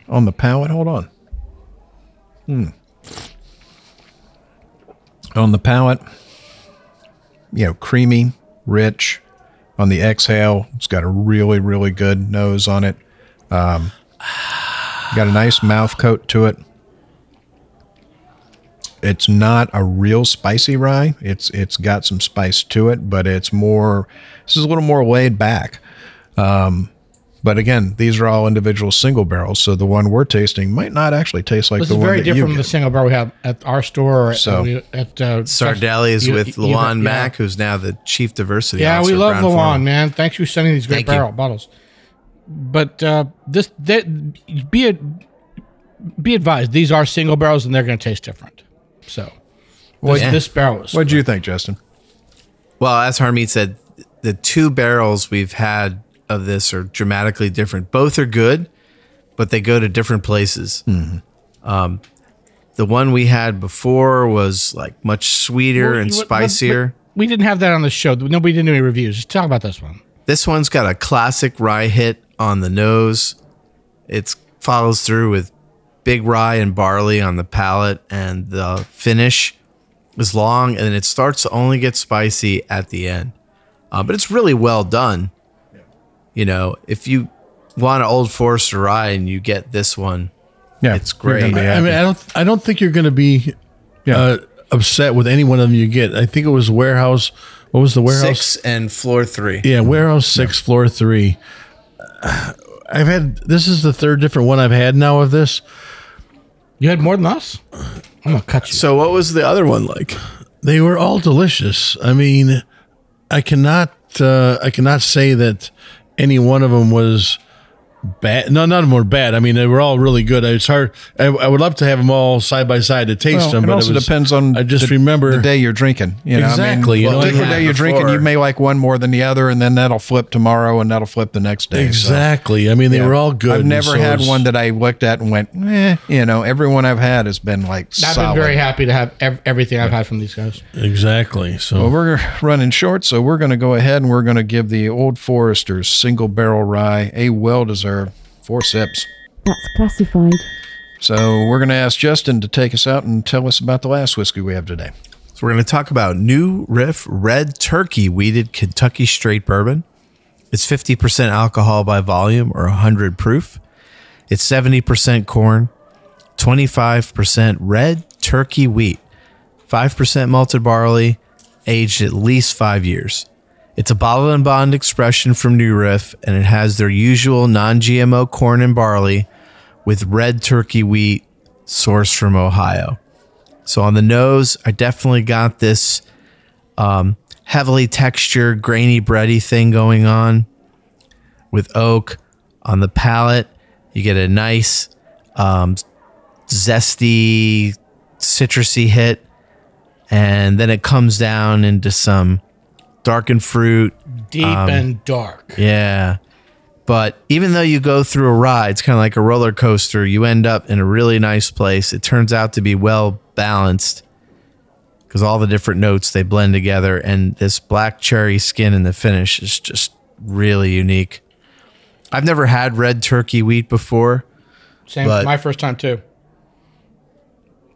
on the palate, hold on. Hmm. On the palate, you know, creamy, rich. On the exhale, it's got a really, really good nose on it. Um, got a nice mouth coat to it. It's not a real spicy rye. It's it's got some spice to it, but it's more. This is a little more laid back. Um, but again, these are all individual single barrels, so the one we're tasting might not actually taste like this the is one very that you different from the single barrel we have at our store or So- at, at uh, Sardelli's you- with you- Luan yeah. Mack, who's now the chief diversity officer. Yeah, officer. we love Brown-Forman. Luan, man. Thanks for sending these great Thank you. barrel bottles. But uh, this, that, be it, be advised, these are single barrels and they're going to taste different. So, this, Yeah. this barrel is. What do you think, Justin? Well, as Harmeet said, the two barrels we've had of this are dramatically different. Both are good, but they go to different places. Um, the one we had before was like much sweeter Well, and you- spicier. but we didn't have that on the show. Nobody did any reviews. Just talk about this one. This one's got a classic rye hit on the nose. It follows through with big rye and barley on the palate, and the finish is long, and it starts to only get spicy at the end. Uh, but it's really well done. You know, if you want an Old Forester rye and you get this one, Yeah, it's great. gonna be I mean, I don't. I don't think you're going to be uh, upset with any one of them you get. I think it was warehouse. What was the warehouse? Six and floor three. Yeah, warehouse six, floor three. I've had this is the third different one I've had now of this. You had more than us. I'm gonna cut you. So, what was the other one like? They were all delicious. I mean, I cannot. Uh, I cannot say that any one of them was bad. No, none of them were bad. I mean, they were all really good. It's hard. I, I would love to have them all side by side to taste Well, them, it but also it was, depends on I just the, remember the day you're drinking. You know, Exactly, you I know mean, what I particular mean? day you're drinking, you may like one more than the other, and then that'll flip tomorrow, and that'll flip the next day. So, Exactly. I mean, they yeah. were all good. I've never so had one that I looked at and went, eh. You know, everyone I've had has been like I've solid. been very happy to have ev- everything I've had from these guys. Exactly. So Well, we're running short, so we're going to go ahead and we're going to give the Old Forester's single barrel rye a well deserved four sips. That's classified. So we're going to ask Justin to take us out and tell us about the last whiskey we have today. So we're going to talk about New Riff Red Turkey Wheated Kentucky Straight Bourbon. It's 50% alcohol by volume or 100 proof. It's 70% corn, 25% red turkey wheat, 5% malted barley, aged at least five years. It's a bottle and bond expression from New Riff, and it has their usual non GMO corn and barley with red turkey wheat sourced from Ohio. So on the nose, I definitely got this um, heavily textured, grainy, bready thing going on with oak. On the palate, you get a nice, um, zesty, citrusy hit. And then it comes down into some darkened fruit. Deep um, and dark. Yeah. But even though you go through a ride, it's kind of like a roller coaster, you end up in a really nice place. It turns out to be well balanced because all the different notes they blend together. And this black cherry skin in the finish is just really unique. I've never had red turkey wheat before. Same. My first time too.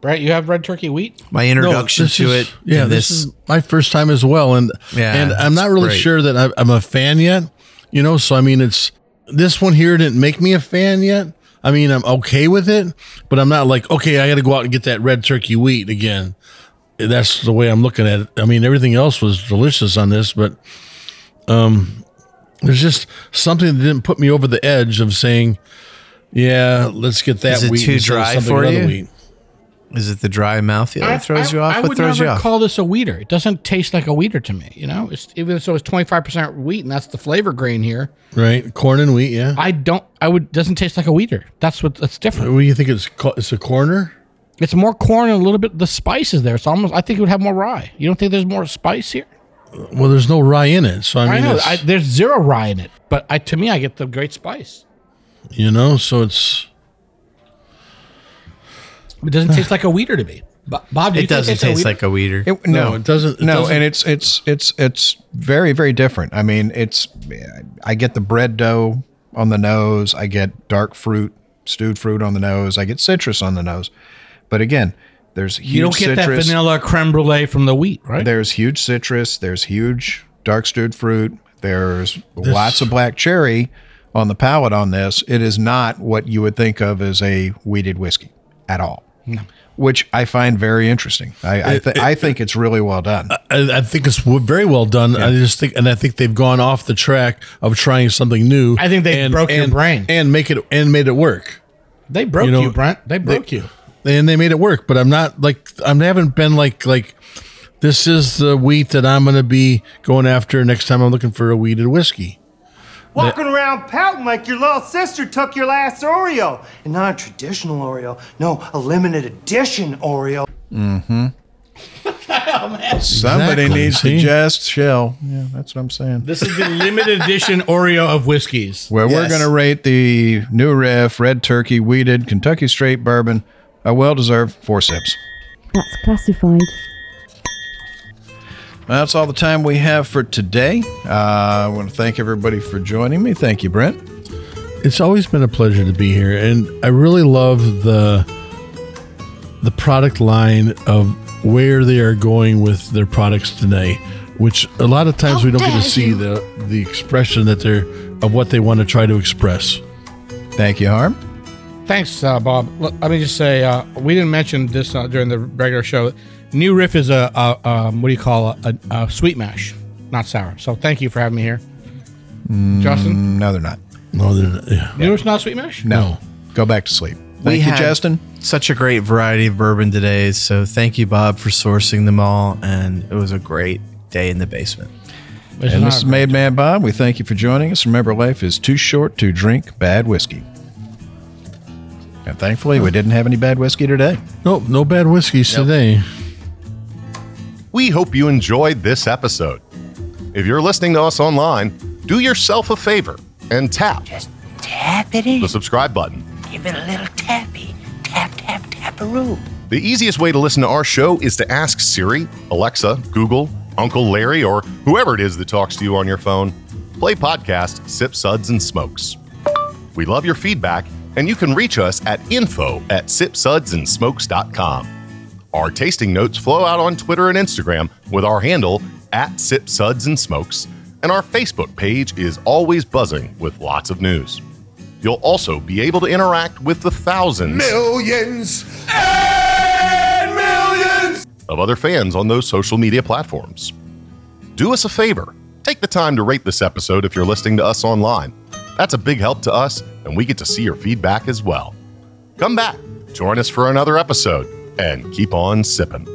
Brent, you have red turkey wheat? My introduction this to is- it, Yeah, in this, is my first time as well, and Yeah, and I'm not really great. sure that I- I'm a fan yet. You know, so I mean, it's this one here didn't make me a fan yet. I mean, I'm okay with it, but I'm not like okay, I got to go out and get that red turkey wheat again. That's the way I'm looking at it. I mean, everything else was delicious on this, but um, there's just something that didn't put me over the edge of saying, yeah, let's get that Is it wheat too instead dry something for other you? wheat. Is it the dry mouth that I- throws I- you off? I what would throws never you off? call this a wheater. It doesn't taste like a wheater to me. You know, it's, even so, it's twenty five percent wheat, and that's the flavor grain here. Right, corn and wheat. Yeah. I don't. I would doesn't taste like a wheater. That's what that's different. What do you think it's? It's a corner. It's more corn and a little bit. The spice is there. It's almost. I think it would have more rye. You don't think there's more spice here? Well, there's no rye in it, so I I, mean, know. I, there's zero rye in it, but I to me, I get the great spice. you know, so it's It doesn't taste like a wheater to me. Bob, do you It doesn't it's a taste wheater? like a wheater. It, no, No, it doesn't- it no, doesn't- and it's it's it's it's very very different. I mean, it's I get the bread dough on the nose. I get dark fruit, stewed fruit on the nose. I get citrus on the nose. But again, there's huge You don't get citrus. that vanilla creme brulee from the wheat, right? There's huge citrus. There's huge dark stewed fruit. There's lots of black cherry on the palate on this. It is not what you would think of as a wheated whiskey at all. Which I find very interesting. I I, th- I think it's really well done. I, I think it's very well done. I just think, and I think they've gone off the track of trying something new. I think they and, broke your brain. and make it and made it work. They broke You you, Brent. They broke they- you. and they made it work. But I'm not like I haven't been like like this is the wheat that I'm going to be going after next time I'm looking for a wheated whiskey. Walking around pouting like your little sister took your last Oreo. And not a traditional Oreo. No, a limited edition Oreo. Mm-hmm. Somebody Exactly, needs to just shell. Yeah, that's what I'm saying. This is the limited edition Oreo of whiskeys. Where we're going to rate the new riff, red turkey, wheated, Kentucky straight bourbon, a well deserved four sips. That's classified. That's all the time we have for today. Uh, I want to thank everybody for joining me. Thank you, Brent. It's always been a pleasure to be here, and I really love the the product line of where they are going with their products today. Which a lot of times we don't get to see the the expression that they're of what they want to try to express. Thank you, Harm. Thanks, uh, Bob. Look, Let me just say, uh, we didn't mention this uh, during the regular show. New Riff is a, a um, what do you call a, a, a sweet mash, not sour. So thank you for having me here, Justin. No, they're not. No, they're, yeah. New Riff's not sweet mash. No. Go back to sleep. We Thank you, had Justin. Such a great variety of bourbon today. So thank you, Bob, for sourcing them all. And it was a great day in the basement. This and not this is Made Man Bob. We thank you for joining us. Remember, life is too short to drink bad whiskey. And thankfully, we didn't have any bad whiskey today. Nope, no bad whiskeys today. We hope you enjoyed this episode. If you're listening to us online, do yourself a favor and tap Tap it in. the subscribe button. Give it a little tappy. Tap, tap, tap taparoo. The easiest way to listen to our show is to ask Siri, Alexa, Google, Uncle Larry, or whoever it is that talks to you on your phone. Play podcast Sip Suds and Smokes. We love your feedback, and you can reach us at info at sipsudsandsmokes.com. Our tasting notes flow out on Twitter and Instagram with our handle at Sip Suds and Smokes, and our Facebook page is always buzzing with lots of news. You'll also be able to interact with the thousands Millions and millions. of other fans on those social media platforms. Do us a favor take the time to rate this episode if you're listening to us online. That's a big help to us, and we get to see your feedback as well. Come back, join us for another episode, and keep on sipping.